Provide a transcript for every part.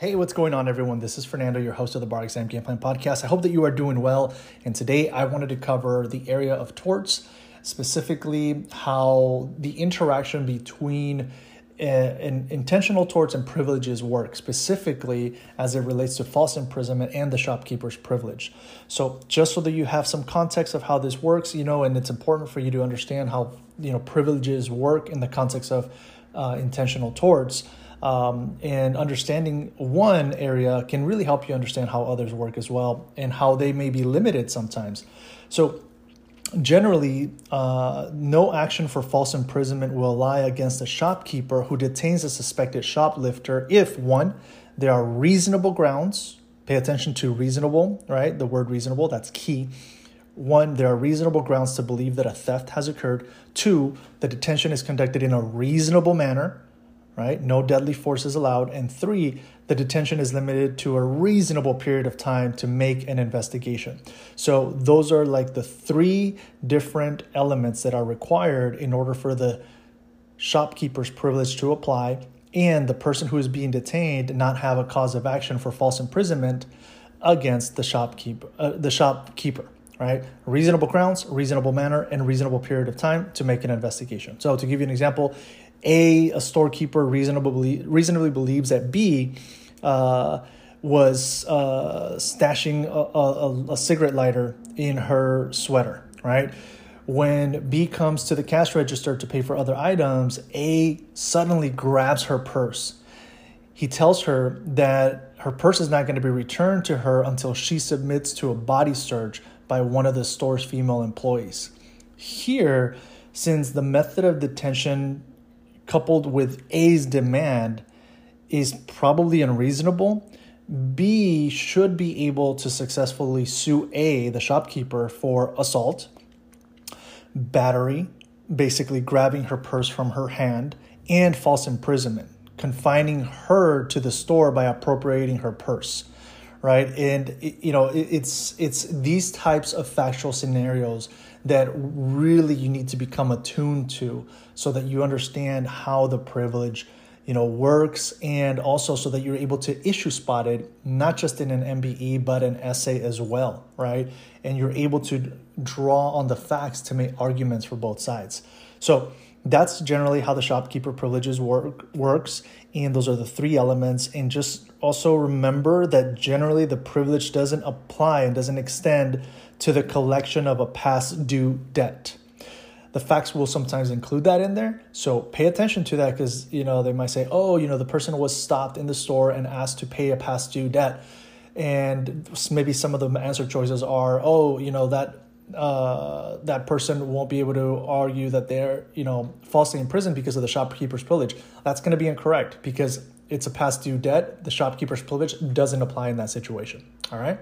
Hey, what's going on, everyone? This is Fernando, your host of the Bar Exam Game Plan Podcast. I hope that you are doing well. And today I wanted to cover the area of torts, specifically how the interaction between uh, intentional torts and privileges work, specifically as it relates to false imprisonment and the shopkeeper's privilege. So, just so that you have some context of how this works, you know, and it's important for you to understand how, you know, privileges work in the context of uh, intentional torts um, and understanding one area can really help you understand how others work as well and how they may be limited sometimes. So, generally, uh, no action for false imprisonment will lie against a shopkeeper who detains a suspected shoplifter if one, there are reasonable grounds. Pay attention to reasonable, right? The word reasonable, that's key. One, there are reasonable grounds to believe that a theft has occurred. Two, the detention is conducted in a reasonable manner right? No deadly force is allowed. And three, the detention is limited to a reasonable period of time to make an investigation. So those are like the three different elements that are required in order for the shopkeeper's privilege to apply and the person who is being detained not have a cause of action for false imprisonment against the shopkeeper uh, the shopkeeper right reasonable grounds reasonable manner and reasonable period of time to make an investigation so to give you an example a, a storekeeper reasonably reasonably believes that B uh, was uh, stashing a, a, a cigarette lighter in her sweater, right? When B comes to the cash register to pay for other items, A suddenly grabs her purse. He tells her that her purse is not going to be returned to her until she submits to a body search by one of the store's female employees. Here, since the method of detention coupled with A's demand is probably unreasonable, B should be able to successfully sue A, the shopkeeper, for assault, battery, basically grabbing her purse from her hand, and false imprisonment, confining her to the store by appropriating her purse right? And you know it's it's these types of factual scenarios that really you need to become attuned to so that you understand how the privilege you know works and also so that you're able to issue spot it not just in an MBE but an essay as well right? And you're able to draw on the facts to make arguments for both sides. So that's generally how the shopkeeper privileges work works and those are the three elements. And just also remember that generally the privilege doesn't apply and doesn't extend to the collection of a past due debt. The facts will sometimes include that in there. So pay attention to that because you know they might say oh you know the person was stopped in the store and asked to pay a past due debt. And maybe some of the answer choices are oh you know that uh, that person won't be able to argue that they're you know falsely imprisoned because of the shopkeeper's privilege. That's going to be incorrect because it's a past due debt. The shopkeeper's privilege doesn't apply in that situation. All right,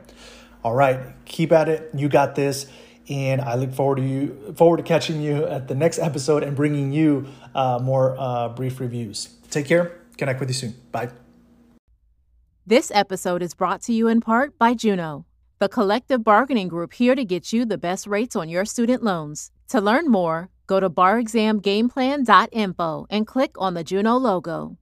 all right. Keep at it. You got this. And I look forward to you forward to catching you at the next episode and bringing you uh, more uh, brief reviews. Take care. Connect with you soon. Bye. This episode is brought to you in part by Juno the collective bargaining group here to get you the best rates on your student loans. To learn more, go to barexamgameplan.info and click on the Juno logo.